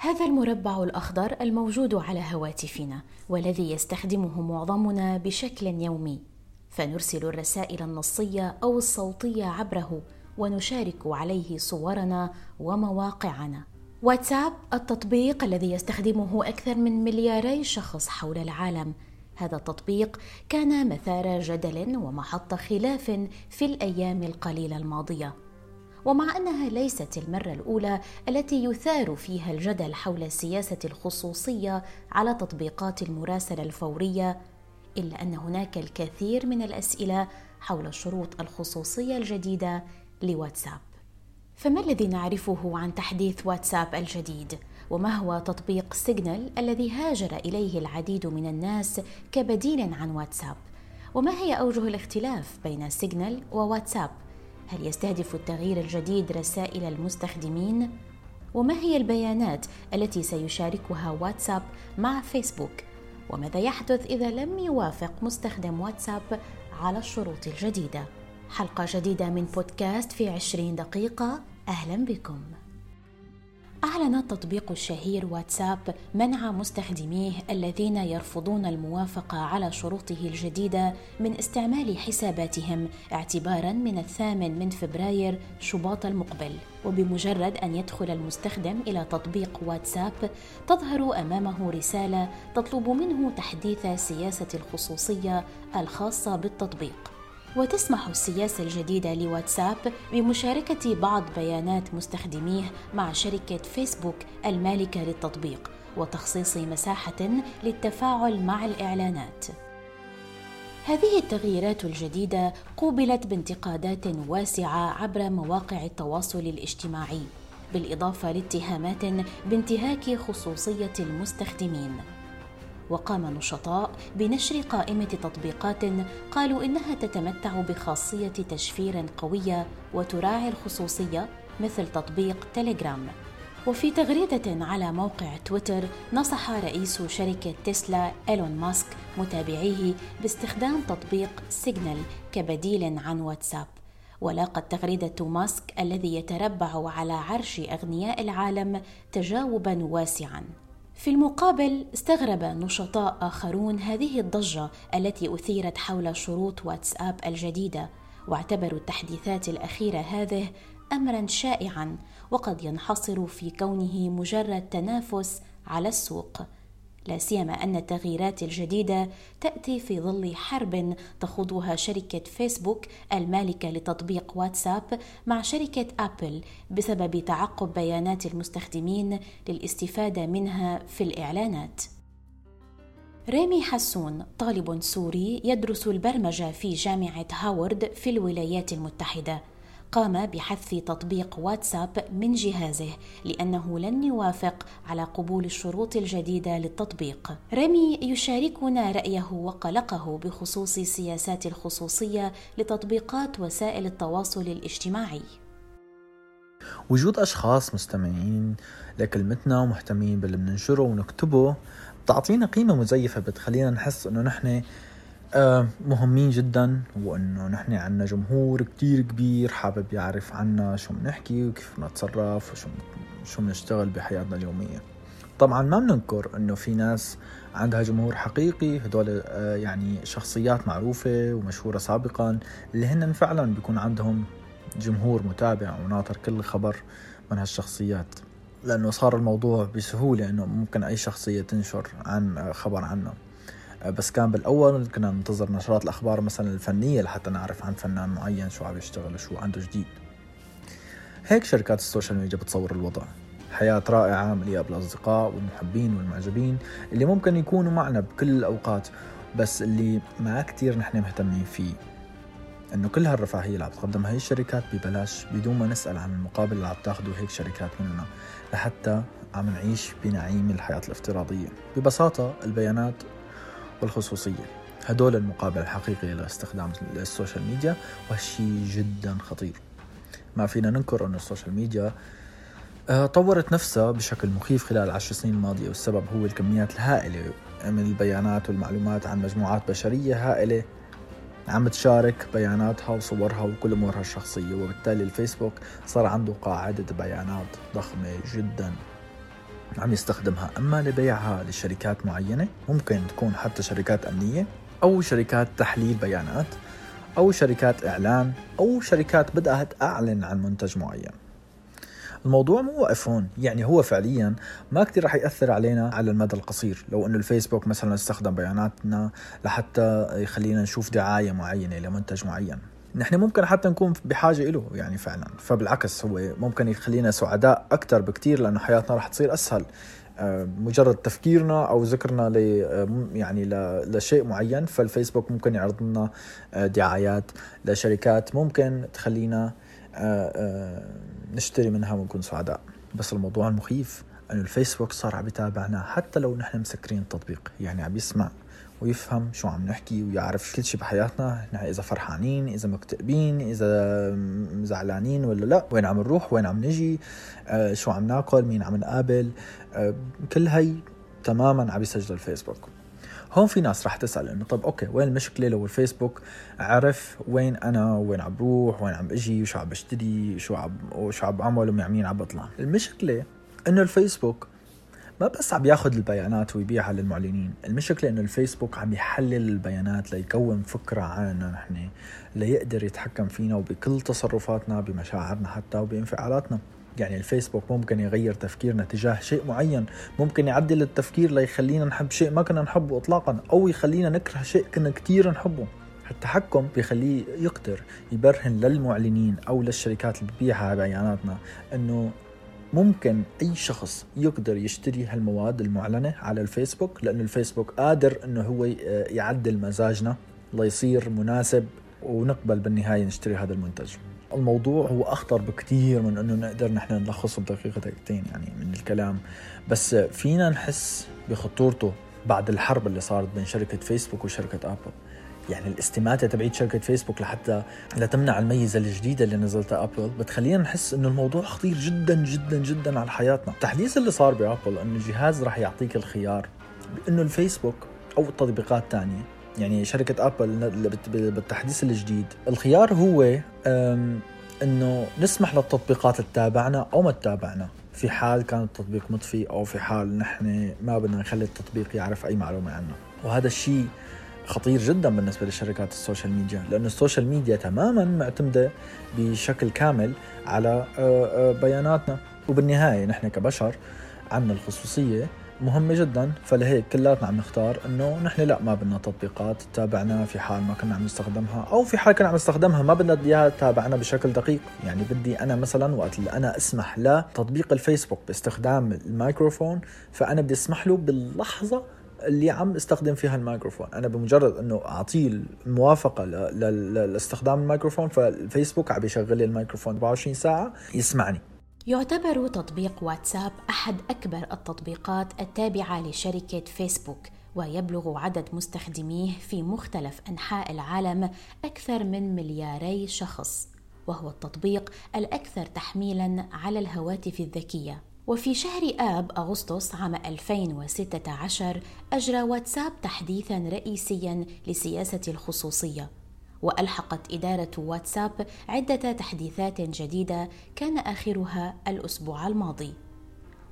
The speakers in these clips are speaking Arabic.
هذا المربع الأخضر الموجود على هواتفنا والذي يستخدمه معظمنا بشكل يومي. فنرسل الرسائل النصية أو الصوتية عبره ونشارك عليه صورنا ومواقعنا. واتساب التطبيق الذي يستخدمه أكثر من ملياري شخص حول العالم. هذا التطبيق كان مثار جدل ومحط خلاف في الأيام القليلة الماضية. ومع أنها ليست المرة الأولى التي يثار فيها الجدل حول السياسة الخصوصية على تطبيقات المراسلة الفورية إلا أن هناك الكثير من الأسئلة حول الشروط الخصوصية الجديدة لواتساب. فما الذي نعرفه عن تحديث واتساب الجديد؟ وما هو تطبيق سيجنال الذي هاجر إليه العديد من الناس كبديل عن واتساب؟ وما هي أوجه الاختلاف بين سيجنال وواتساب؟ هل يستهدف التغيير الجديد رسائل المستخدمين؟ وما هي البيانات التي سيشاركها واتساب مع فيسبوك؟ وماذا يحدث إذا لم يوافق مستخدم واتساب على الشروط الجديدة؟ حلقة جديدة من بودكاست في عشرين دقيقة. أهلا بكم. أعلن التطبيق الشهير واتساب منع مستخدميه الذين يرفضون الموافقة على شروطه الجديدة من استعمال حساباتهم اعتبارا من الثامن من فبراير شباط المقبل. وبمجرد أن يدخل المستخدم إلى تطبيق واتساب تظهر أمامه رسالة تطلب منه تحديث سياسة الخصوصية الخاصة بالتطبيق. وتسمح السياسة الجديدة لواتساب بمشاركة بعض بيانات مستخدميه مع شركة فيسبوك المالكة للتطبيق وتخصيص مساحة للتفاعل مع الإعلانات. هذه التغييرات الجديدة قوبلت بانتقادات واسعة عبر مواقع التواصل الاجتماعي، بالإضافة لاتهامات بانتهاك خصوصية المستخدمين. وقام نشطاء بنشر قائمة تطبيقات قالوا إنها تتمتع بخاصية تشفير قوية وتراعي الخصوصية مثل تطبيق تليجرام. وفي تغريدة على موقع تويتر نصح رئيس شركة تسلا إيلون ماسك متابعيه باستخدام تطبيق سيجنال كبديل عن واتساب. ولاقت تغريدة ماسك الذي يتربع على عرش أغنياء العالم تجاوبا واسعا. في المقابل استغرب نشطاء آخرون هذه الضجة التي أثيرت حول شروط واتساب الجديدة واعتبروا التحديثات الأخيرة هذه أمرا شائعا وقد ينحصر في كونه مجرد تنافس على السوق. لا سيما أن التغييرات الجديدة تأتي في ظل حرب تخوضها شركة فيسبوك المالكة لتطبيق واتساب مع شركة أبل بسبب تعقب بيانات المستخدمين للاستفادة منها في الإعلانات. ريمي حسون طالب سوري يدرس البرمجة في جامعة هاورد في الولايات المتحدة. قام بحذف تطبيق واتساب من جهازه لأنه لن يوافق على قبول الشروط الجديدة للتطبيق. ريمي يشاركنا رأيه وقلقه بخصوص سياسات الخصوصية لتطبيقات وسائل التواصل الاجتماعي. وجود أشخاص مستمعين لكلمتنا ومهتمين باللي بننشره ونكتبه بتعطينا قيمة مزيفة بتخلينا نحس إنه نحن مهمين جدا وانه نحن عنا جمهور كتير كبير حابب يعرف عنا شو بنحكي وكيف بنتصرف وشو شو بنشتغل بحياتنا اليومية. طبعا ما بننكر إنه في ناس عندها جمهور حقيقي هدول آه، يعني شخصيات معروفة ومشهورة سابقا اللي هن فعلا بيكون عندهم جمهور متابع وناطر كل خبر من هالشخصيات. لأنه صار الموضوع بسهولة إنه ممكن أي شخصية تنشر عن خبر عنه آه، بس كان بالأول كنا ننتظر نشرات الأخبار مثلا الفنية لحتى نعرف عن فنان معين شو عم يشتغل وشو عنده جديد. هيك شركات ال social media بتصور الوضع. حياة رائعة مليئة بالأصدقاء والمحبين والمعجبين اللي ممكن يكونوا معنا بكل الأوقات بس اللي ما كتير نحن مهتمين فيه. إنه كل هالرفاهية اللي عم تقدمها هي الشركات ببلاش بدون ما نسأل عن المقابل اللي عم تاخده هيك شركات مننا لحتى عم نعيش بنعيم الحياة الافتراضية. ببساطة البيانات والخصوصية. هدول المقابل الحقيقي لاستخدام ال social media وهالشي جدا خطير. ما فينا ننكر أن ال social media آه، طورت نفسها بشكل مخيف خلال العشر سنين الماضية والسبب هو الكميات الهائلة من البيانات والمعلومات عن مجموعات بشرية هائلة عم تشارك بياناتها وصورها وكل أمورها الشخصية وبالتالي الفيسبوك صار عنده قاعدة بيانات ضخمة جدا. عم يستخدمها. أما لبيعها لشركات معينة ممكن تكون حتى شركات أمنية أو شركات تحليل بيانات أو شركات إعلان أو شركات بدأت أعلن عن منتج معين. الموضوع مو واقف هون. يعني هو فعليا ما كتير رح يأثر علينا على المدى القصير. لو إنه الفيسبوك مثلا استخدم بياناتنا لحتى يخلينا نشوف دعاية معينة لمنتج معين. نحن ممكن حتى نكون بحاجة له يعني فعلا. فبالعكس هو ممكن يخلينا سعداء أكثر بكتير لأنه حياتنا رح تصير أسهل. آه، مجرد تفكيرنا أو ذكرنا ل يعني لشيء معين فالفيسبوك ممكن يعرض لنا آه، دعايات لشركات ممكن تخلينا آه، نشتري منها ونكون سعداء. بس الموضوع المخيف إنه الفيسبوك صار عم يتابعنا حتى لو نحن مسكرين التطبيق. يعني عم يسمع ويفهم شو عم نحكي ويعرف كل شيء بحياتنا. نحن إذا فرحانين إذا مكتئبين إذا زعلانين ولا لا وين عم نروح؟ وين عم نجي؟ آه شو عم ناكل؟ مين عم نقابل؟ آه كل هي تماما عم يسجل الفيسبوك. هون في ناس راح تسأل إنه طب okay وين المشكلة لو الفيسبوك عرف وين أنا وين عم بروح؟ وين عم أجي وشو عم بشتري؟ شو عم وشو عم بعمل؟ ومع مين عم بطلع؟ المشكلة إنه الفيسبوك ما بس عم ياخذ البيانات ويبيعها للمعلنين. المشكلة إنه الفيسبوك عم يحلل البيانات ليكون فكرة عننا نحن ليقدر يتحكم فينا وبكل تصرفاتنا بمشاعرنا حتى وبانفعالاتنا. يعني الفيسبوك ممكن يغير تفكيرنا تجاه شيء معين ممكن يعدل التفكير ليخلينا نحب شيء ما كنا نحبه اطلاقا أو يخلينا نكره شيء كنا كثير نحبه. التحكم بيخليه يقدر يبرهن للمعلنين أو للشركات اللي بتبيعها بياناتنا إنه ممكن أي شخص يقدر يشتري هالمواد المعلنة على الفيسبوك لأنه الفيسبوك قادر إنه هو يعدل مزاجنا ليصير مناسب ونقبل بالنهاية نشتري هذا المنتج. الموضوع هو أخطر بكثير من إنه نقدر نحن نلخصه بدقيقة دقيقتين يعني من الكلام. بس فينا نحس بخطورته بعد الحرب اللي صارت بين شركة فيسبوك وشركة آبل. يعني الاستماتة تبعيت شركة فيسبوك لحتى لتمنع الميزة الجديدة اللي نزلتها ابل بتخلينا نحس إنه الموضوع خطير جدا جدا جدا على حياتنا. التحديث اللي صار بابل إنه الجهاز راح يعطيك الخيار بإنه الفيسبوك أو التطبيقات الثانية يعني شركة ابل بالتحديث الجديد. الخيار هو إنه نسمح للتطبيقات تتابعنا أو ما تتابعنا. في حال كان التطبيق مطفي أو في حال نحن ما بدنا نخلي التطبيق يعرف أي معلومة عنا وهذا الشيء خطير جدا بالنسبة لشركات ال social media لأنه ال social media تماما معتمدة بشكل كامل على آه، آه، بياناتنا. وبالنهاية نحن كبشر عندنا الخصوصية مهمة جدا. فلهيك كلاتنا عم نختار إنه نحن لا ما بدنا تطبيقات تتابعنا في حال ما كنا عم نستخدمها أو في حال كنا عم نستخدمها ما بدنا إياها تتابعنا بشكل دقيق. يعني بدي أنا مثلا وقت اللي أنا أسمح لتطبيق الفيسبوك باستخدام الميكروفون فأنا بدي أسمح له باللحظة اللي عم استخدم فيها الميكروفون. أنا بمجرد إنه أعطيه الموافقة لاستخدام الميكروفون فالفيسبوك عم يشغل لي الميكروفون 24 ساعة يسمعني. يعتبر تطبيق واتساب أحد أكبر التطبيقات التابعة لشركة فيسبوك ويبلغ عدد مستخدميه في مختلف أنحاء العالم أكثر من ملياري شخص وهو التطبيق الأكثر تحميلا على الهواتف الذكية. وفي شهر آب أغسطس عام 2016 أجرى واتساب تحديثا رئيسيا لسياسة الخصوصية وألحقت إدارة واتساب عدة تحديثات جديدة كان آخرها الأسبوع الماضي.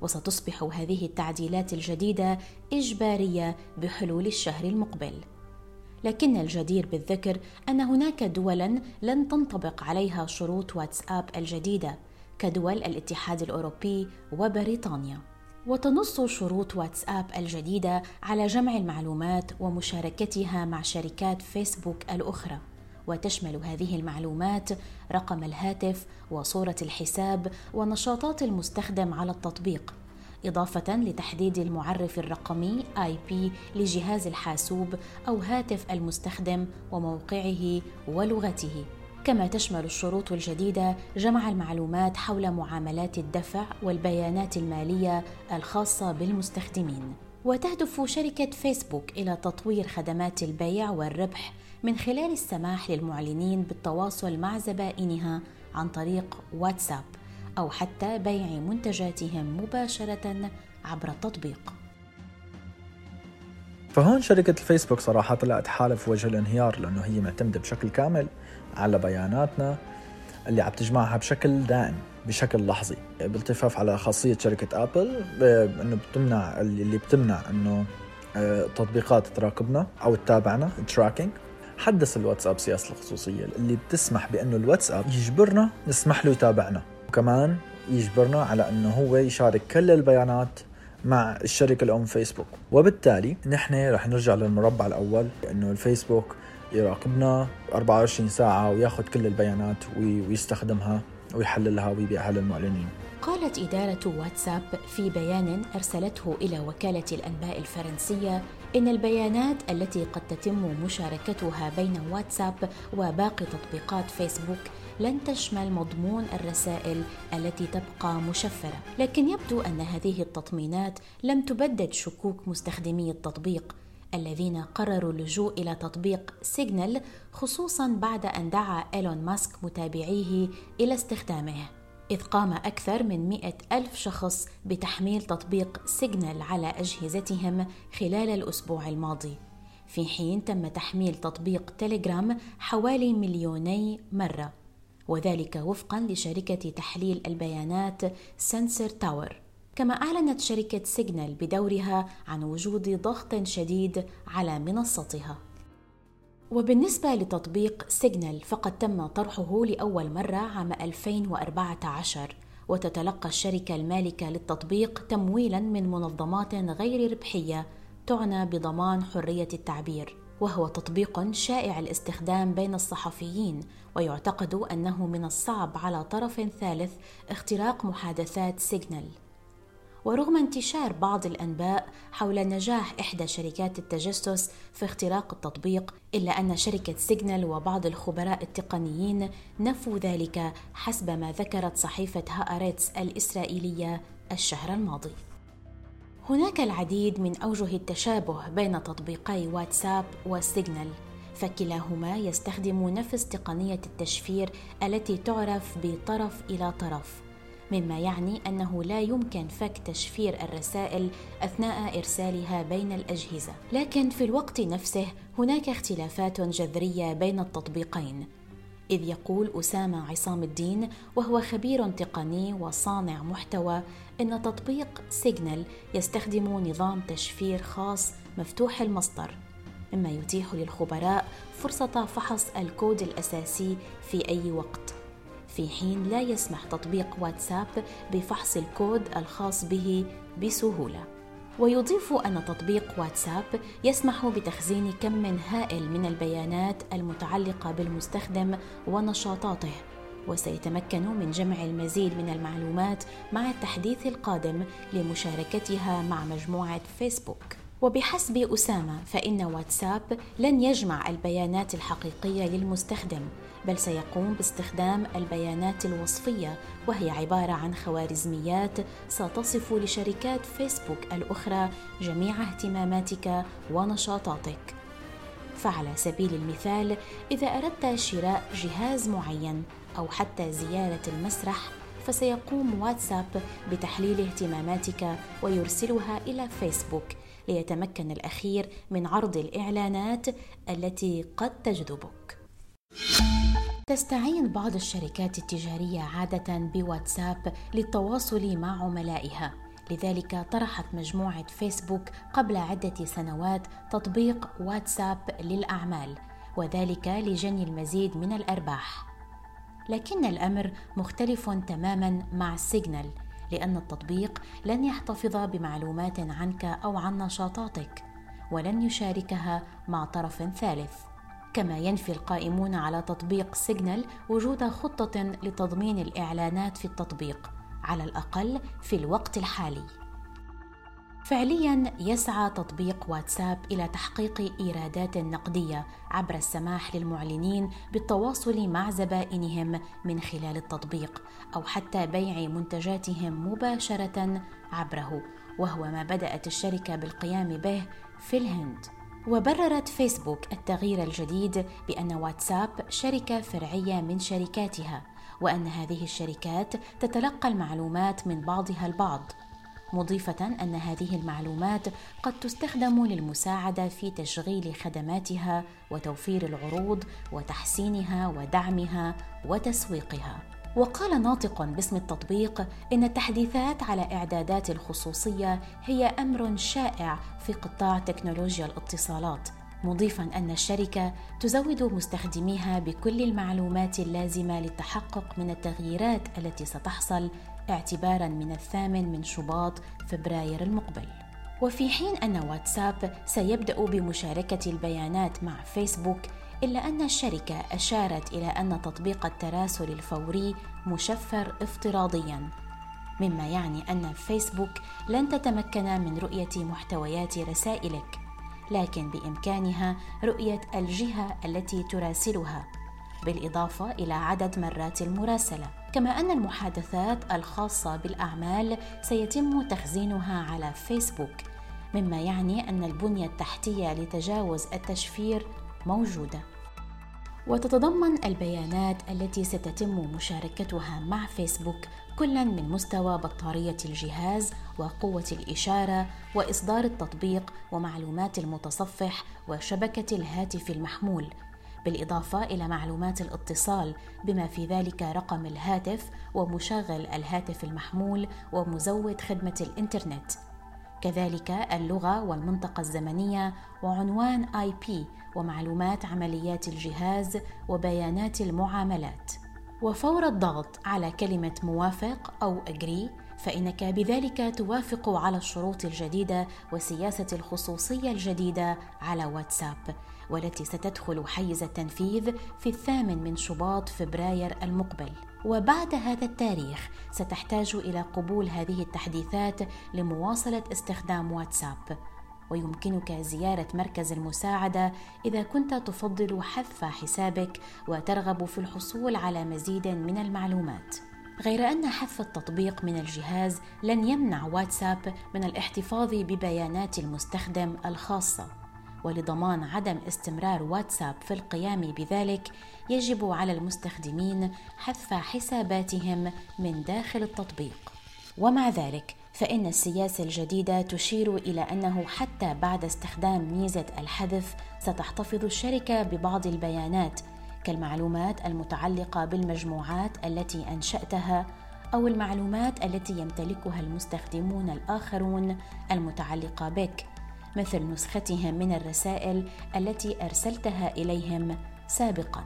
وستصبح هذه التعديلات الجديدة إجبارية بحلول الشهر المقبل. لكن الجدير بالذكر أن هناك دولا لن تنطبق عليها شروط واتساب الجديدة. كدول الاتحاد الأوروبي وبريطانيا. وتنص شروط واتساب الجديدة على جمع المعلومات ومشاركتها مع شركات فيسبوك الأخرى. وتشمل هذه المعلومات رقم الهاتف وصورة الحساب ونشاطات المستخدم على التطبيق إضافة لتحديد المعرف الرقمي IP لجهاز الحاسوب أو هاتف المستخدم وموقعه ولغته. كما تشمل الشروط الجديدة جمع المعلومات حول معاملات الدفع والبيانات المالية الخاصة بالمستخدمين. وتهدف شركة فيسبوك إلى تطوير خدمات البيع والربح من خلال السماح للمعلنين بالتواصل مع زبائنها عن طريق واتساب أو حتى بيع منتجاتهم مباشرة عبر التطبيق. فهون شركة الفيسبوك صراحة طلعت حالة في وجه الانهيار لأنه هي معتمدة بشكل كامل على بياناتنا اللي عم تجمعها بشكل دائم بشكل لحظي. بالتفاف على خاصية شركة أبل أنه بتمنع اللي بتمنع أنه تطبيقات تراقبنا أو تتابعنا تراكنج حدث الواتساب سياسة الخصوصية اللي بتسمح بأنه الواتساب يجبرنا نسمح له يتابعنا. وكمان يجبرنا على أنه هو يشارك كل البيانات مع الشركة الأم فيسبوك وبالتالي نحن رح نرجع للمربع الأول أنه الفيسبوك يراقبنا 24 ساعة وياخذ كل البيانات ويستخدمها ويحللها ويبيعها للمعلنين. قالت إدارة واتساب في بيان أرسلته إلى وكالة الأنباء الفرنسية إن البيانات التي قد تتم مشاركتها بين واتساب وباقي تطبيقات فيسبوك لن تشمل مضمون الرسائل التي تبقى مشفرة، لكن يبدو أن هذه التطمينات لم تبدد شكوك مستخدمي التطبيق الذين قرروا اللجوء إلى تطبيق سيجنال خصوصا بعد أن دعا إيلون ماسك متابعيه إلى استخدامه. إذ قام أكثر من مئة ألف شخص بتحميل تطبيق سيجنال على أجهزتهم خلال الأسبوع الماضي. في حين تم تحميل تطبيق تليجرام حوالي مليوني مرة. وذلك وفقا لشركة تحليل البيانات Sensor Tower. كما أعلنت شركة سيجنال بدورها عن وجود ضغط شديد على منصتها. وبالنسبة لتطبيق سيجنال فقد تم طرحه لأول مرة عام 2014 وتتلقى الشركة المالكة للتطبيق تمويلا من منظمات غير ربحية تعنى بضمان حرية التعبير وهو تطبيق شائع الاستخدام بين الصحفيين ويعتقد أنه من الصعب على طرف ثالث اختراق محادثات سيجنال. ورغم انتشار بعض الأنباء حول نجاح إحدى شركات التجسس في اختراق التطبيق إلا أن شركة سيجنال وبعض الخبراء التقنيين نفوا ذلك حسب ما ذكرت صحيفة هآريتس الإسرائيلية الشهر الماضي. هناك العديد من أوجه التشابه بين تطبيقي واتساب وسيجنال فكلاهما يستخدم نفس تقنية التشفير التي تعرف بطرف إلى طرف. مما يعني أنه لا يمكن فك تشفير الرسائل أثناء إرسالها بين الأجهزة. لكن في الوقت نفسه هناك اختلافات جذرية بين التطبيقين. إذ يقول أسامة عصام الدين وهو خبير تقني وصانع محتوى إن تطبيق سيجنال يستخدم نظام تشفير خاص مفتوح المصدر مما يتيح للخبراء فرصة فحص الكود الأساسي في أي وقت. في حين لا يسمح تطبيق واتساب بفحص الكود الخاص به بسهولة. ويضيف أن تطبيق واتساب يسمح بتخزين كم هائل من البيانات المتعلقة بالمستخدم ونشاطاته. وسيتمكن من جمع المزيد من المعلومات مع التحديث القادم لمشاركتها مع مجموعة فيسبوك. وبحسب أسامة فإن واتساب لن يجمع البيانات الحقيقية للمستخدم بل سيقوم باستخدام البيانات الوصفية وهي عبارة عن خوارزميات ستصف لشركات فيسبوك الأخرى جميع اهتماماتك ونشاطاتك. فعلى سبيل المثال إذا أردت شراء جهاز معين أو حتى زيارة المسرح فسيقوم واتساب بتحليل اهتماماتك ويرسلها إلى فيسبوك ليتمكن الأخير من عرض الإعلانات التي قد تجذبك. تستعين بعض الشركات التجارية عادة بواتساب للتواصل مع عملائها. لذلك طرحت مجموعة فيسبوك قبل عدة سنوات تطبيق واتساب للأعمال وذلك لجني المزيد من الأرباح. لكن الأمر مختلف تماما مع سيجنال لأن التطبيق لن يحتفظ بمعلومات عنك أو عن نشاطاتك ولن يشاركها مع طرف ثالث. كما ينفي القائمون على تطبيق سيجنال وجود خطة لتضمين الإعلانات في التطبيق على الأقل في الوقت الحالي. فعليا يسعى تطبيق واتساب إلى تحقيق إيرادات نقدية عبر السماح للمعلنين بالتواصل مع زبائنهم من خلال التطبيق أو حتى بيع منتجاتهم مباشرة عبره وهو ما بدأت الشركة بالقيام به في الهند. وبررت فيسبوك التغيير الجديد بأن واتساب شركة فرعية من شركاتها وأن هذه الشركات تتلقى المعلومات من بعضها البعض. مضيفة أن هذه المعلومات قد تستخدم للمساعدة في تشغيل خدماتها وتوفير العروض وتحسينها ودعمها وتسويقها. وقال ناطق باسم التطبيق إن التحديثات على إعدادات الخصوصية هي أمر شائع في قطاع تكنولوجيا الاتصالات مضيفا أن الشركة تزود مستخدميها بكل المعلومات اللازمة للتحقق من التغييرات التي ستحصل اعتبارا من الثامن من شباط فبراير المقبل. وفي حين أن واتساب سيبدأ بمشاركة البيانات مع فيسبوك إلا أن الشركة أشارت إلى أن تطبيق التراسل الفوري مشفر افتراضيا مما يعني أن فيسبوك لن تتمكن من رؤية محتويات رسائلك لكن بإمكانها رؤية الجهة التي تراسلها بالإضافة إلى عدد مرات المراسلة. كما أن المحادثات الخاصة بالأعمال سيتم تخزينها على فيسبوك مما يعني أن البنية التحتية لتجاوز التشفير موجودة. وتتضمن البيانات التي ستتم مشاركتها مع فيسبوك كلا من مستوى بطارية الجهاز وقوة الإشارة وإصدار التطبيق ومعلومات المتصفح وشبكة الهاتف المحمول بالإضافة إلى معلومات الاتصال بما في ذلك رقم الهاتف ومشغل الهاتف المحمول ومزود خدمة الإنترنت. كذلك اللغة والمنطقة الزمنية وعنوان آي بي ومعلومات عمليات الجهاز وبيانات المعاملات. وفور الضغط على كلمة موافق أو اجري فإنك بذلك توافق على الشروط الجديدة وسياسة الخصوصية الجديدة على واتساب والتي ستدخل حيز التنفيذ في الثامن من شباط فبراير المقبل. وبعد هذا التاريخ ستحتاج إلى قبول هذه التحديثات لمواصلة استخدام واتساب. ويمكنك زيارة مركز المساعدة إذا كنت تفضل حذف حسابك وترغب في الحصول على مزيد من المعلومات. غير أن حذف التطبيق من الجهاز لن يمنع واتساب من الاحتفاظ ببيانات المستخدم الخاصة. ولضمان عدم استمرار واتساب في القيام بذلك يجب على المستخدمين حذف حساباتهم من داخل التطبيق. ومع ذلك فإن السياسة الجديدة تشير إلى أنه حتى بعد استخدام ميزة الحذف ستحتفظ الشركة ببعض البيانات كالمعلومات المتعلقة بالمجموعات التي أنشأتها أو المعلومات التي يمتلكها المستخدمون الآخرون المتعلقة بك. مثل نسختهم من الرسائل التي أرسلتها إليهم سابقا.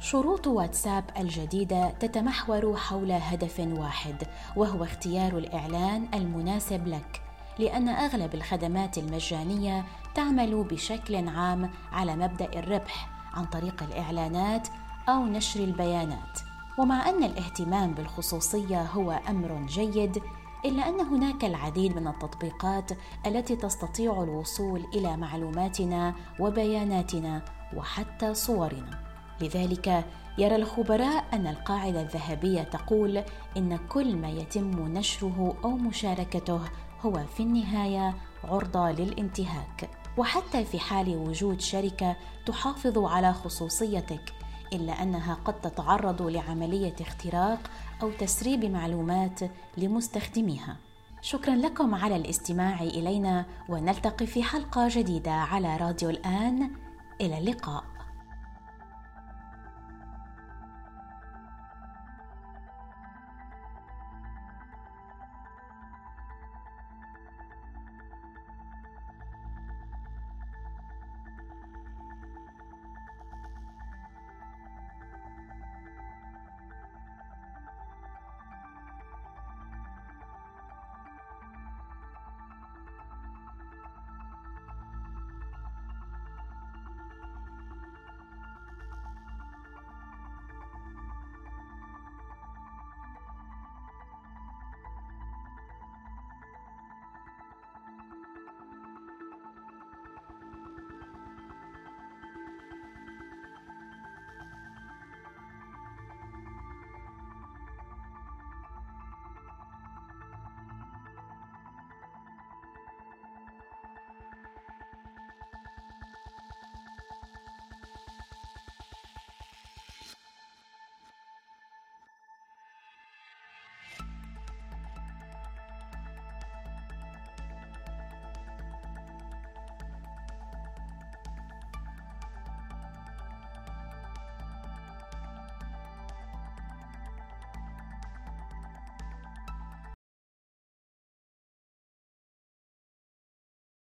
شروط واتساب الجديدة تتمحور حول هدف واحد وهو اختيار الإعلان المناسب لك لأن أغلب الخدمات المجانية تعمل بشكل عام على مبدأ الربح عن طريق الإعلانات أو نشر البيانات. ومع أن الاهتمام بالخصوصية هو أمر جيد إلا أن هناك العديد من التطبيقات التي تستطيع الوصول إلى معلوماتنا وبياناتنا وحتى صورنا. لذلك يرى الخبراء أن القاعدة الذهبية تقول إن كل ما يتم نشره أو مشاركته هو في النهاية عرضة للانتهاك. وحتى في حال وجود شركة تحافظ على خصوصيتك إلا أنها قد تتعرض لعملية اختراق أو تسريب معلومات لمستخدميها. شكرا لكم على الاستماع إلينا ونلتقي في حلقة جديدة على راديو الآن. إلى اللقاء.